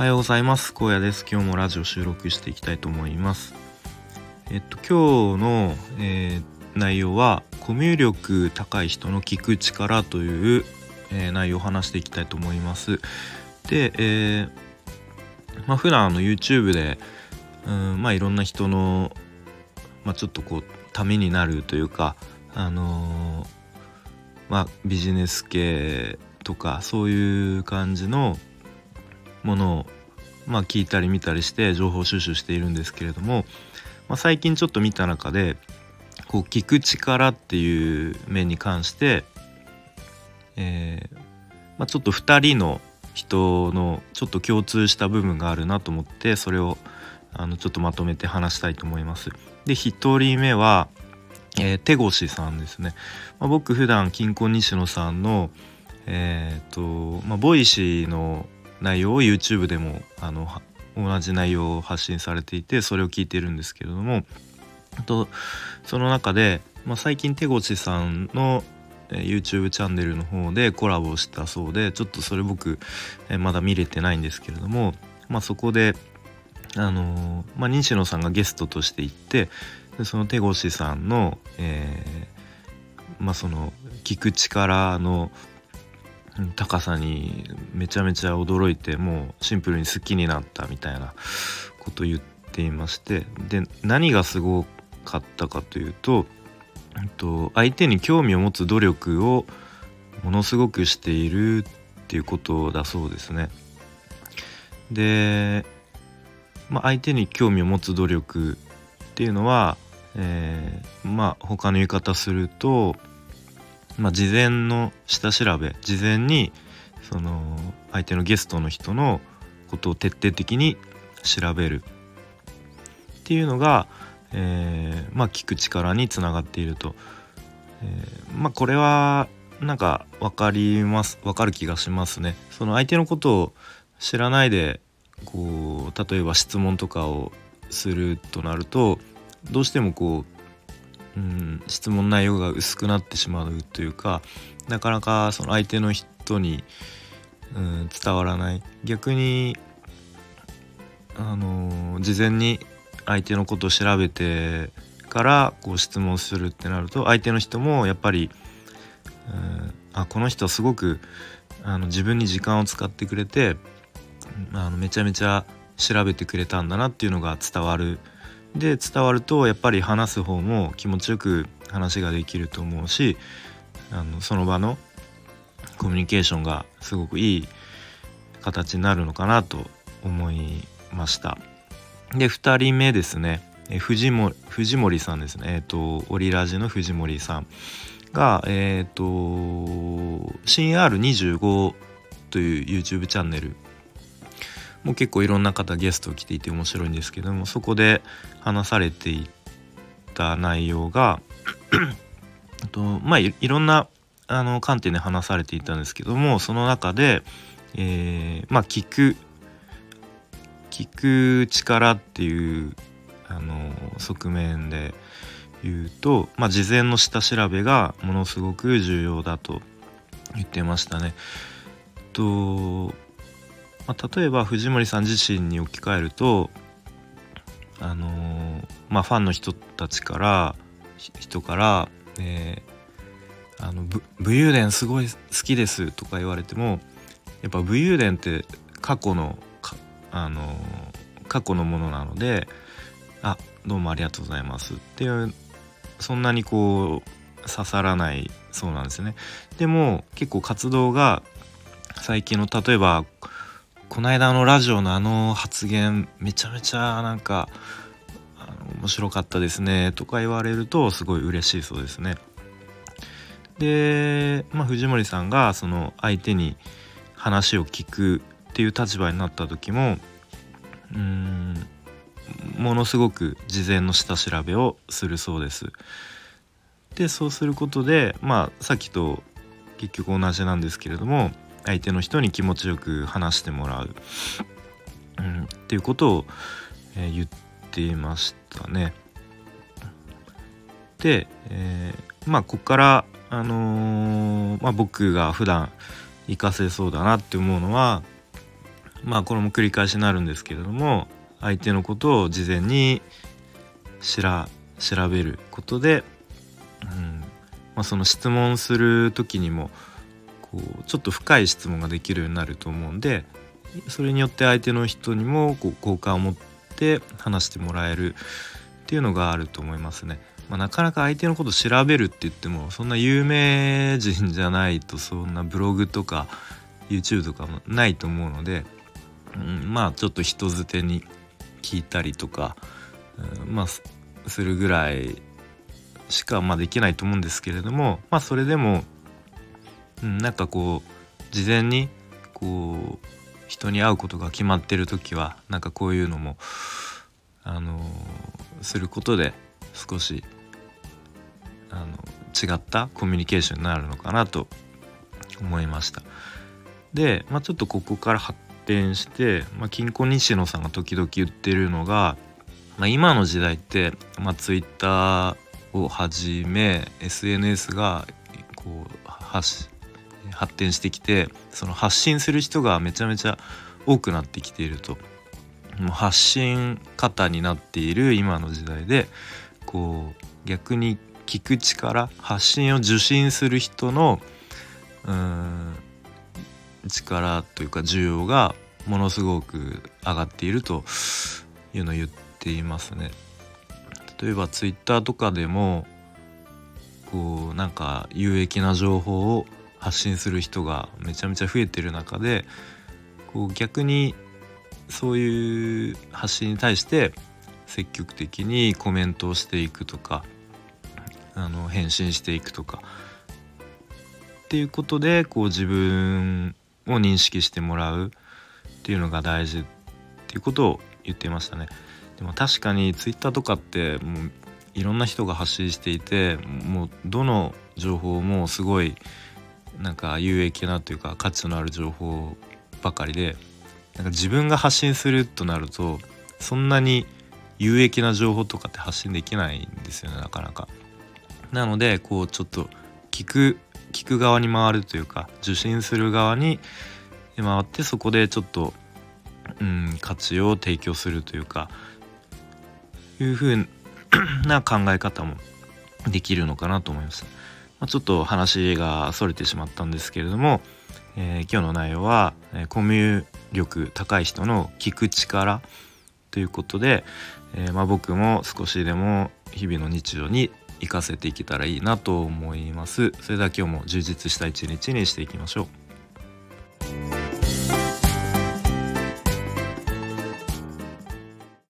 はようございます。高野です。今日もラジオ収録していきたいと思います。えっと今日の、えー、内容はコミュ力高い人の聞く力という、えー、内容を話していきたいと思います。で、えー、まあ普段あの YouTube でうんまあいろんな人のまあちょっとこうためになるというかあの、まあビジネス系とかそういう感じのものをまあ聞いたり見たりして情報収集しているんですけれども、まあ、最近ちょっと見た中でこう聞く力っていう面に関して、えーまあ、ちょっと2人の人のちょっと共通した部分があるなと思ってそれをあのちょっとまとめて話したいと思います。で1人目は、えー、手越さんですね。まあ、僕普段金婚西野さんのえーとまあ、ボイシーの内容を YouTube でもあの同じ内容を発信されていてそれを聞いてるんですけれどもとその中で、まあ、最近手越さんの YouTube チャンネルの方でコラボしたそうでちょっとそれ僕まだ見れてないんですけれども、まあ、そこであのまあ、西野さんがゲストとして行ってでその手越さんの、えー、まあ、その聞く力の高さにめちゃめちゃ驚いてもうシンプルに好きになったみたいなことを言っていましてで何がすごかったかというとと相手に興味を持つ努力をものすごくしているっていうことだそうですね。で、まあ、相手に興味を持つ努力っていうのは、えー、まあ他の言い方するとまあ、事前の下調べ事前にその相手のゲストの人のことを徹底的に調べるっていうのが、えー、まあ聞く力につながっていると、えー、まあこれはなんか分かります分かる気がしますね。その相手のことを知らないでこう例えば質問とかをするとなるとどうしてもこううん、質問内容が薄くなってしまうというかなかなかその相手の人に、うん、伝わらない。逆にあの事前に相手のことを調べてからこう質問するってなると相手の人もやっぱり、うん、あこの人すごくあの自分に時間を使ってくれてあのめちゃめちゃ調べてくれたんだなっていうのが伝わるで伝わるとやっぱり話す方も気持ちよく話ができると思うしあのその場のコミュニケーションがすごくいい形になるのかなと思いました。で2人目ですね藤森藤森さんですねえっ、ー、とオリラジの藤森さんがえっ、ー、と新 R25 という YouTube チャンネルもう結構いろんな方ゲスト来ていて面白いんですけどもそこで話されていた内容が とまあいろんなあの観点で話されていたんですけどもその中で、えー、まあ聞く聞く力っていうあの側面で言うと、まあ、事前の下調べがものすごく重要だと言ってましたね。とまあ、例えば藤森さん自身に置き換えるとあのー、まあ、ファンの人たちから人から「えー、あの武勇伝すごい好きです」とか言われてもやっぱ武勇伝って過去のあのー、過去のものなので「あどうもありがとうございます」っていうそんなにこう刺さらないそうなんですね。でも結構活動が最近の例えばこの間のラジオのあの発言めちゃめちゃなんかあの面白かったですねとか言われるとすごい嬉しいそうですね。で、まあ、藤森さんがその相手に話を聞くっていう立場になった時もうんものすごく事前の下調べをするそうです。でそうすることでまあさっきと結局同じなんですけれども相手の人に気持ちよく話してもらう、うん、っていうことを、えー、言っていましたね。で、えー、まあここからあのー、まあ、僕が普段活かせそうだなって思うのはまあこれも繰り返しになるんですけれども相手のことを事前に調べることで、うんまあ、その質問する時にもこうちょっと深い質問ができるようになると思うんでそれによって相手の人にもこう好感を持って話してもらえるっていうのがあると思いますね。まあ、なかなか相手のこと調べるって言ってもそんな有名人じゃないとそんなブログとか YouTube とかもないと思うので、うん、まあちょっと人づてに聞いたりとか、うん、まあするぐらいしかまあできないと思うんですけれどもまあそれでも、うん、なんかこう事前にこう人に会うことが決まってる時はなんかこういうのもあのすることで少しあの違ったコミュニケーションになるのかなと思いました。で、まあ、ちょっとここから発展して、まあ、金庫西野さんが時々言ってるのが、まあ、今の時代って、まあ、Twitter をはじめ SNS がこう発発展してきてその発信する人がめちゃめちゃ多くなってきているともう発信方になっている今の時代でこう逆に聞く力発信を受信する人のうん力というか需要がものすごく上がっているというのを言っていますね。例えばツイッターとかでもこうなんか有益な情報を発信する人がめちゃめちゃ増えてる中でこう逆にそういう発信に対して積極的にコメントをしていくとかあの返信していくとかっていうことでこう自分を認識してもらうっていうのが大事っていうことを言っていましたね。でも確かに Twitter とかってもういろんな人が発信していてもうどの情報もすごいなんか有益なというか価値のある情報ばかりでなんか自分が発信するとなるとそんなに有益な情報とかって発信できないんですよねなかなか。なのでこうちょっと聞く聞く側に回るというか受信する側に回ってそこでちょっと、うん、価値を提供するというかいうふうな考え方もできるのかなと思います。まあ、ちょっと話がそれてしまったんですけれども、えー、今日の内容は、えー、コミュ力高い人の聞く力ということで、えー、まあ、僕も少しでも日々の日常に活かせていけたらいいなと思います。それでは今日も充実した一日にしていきましょう。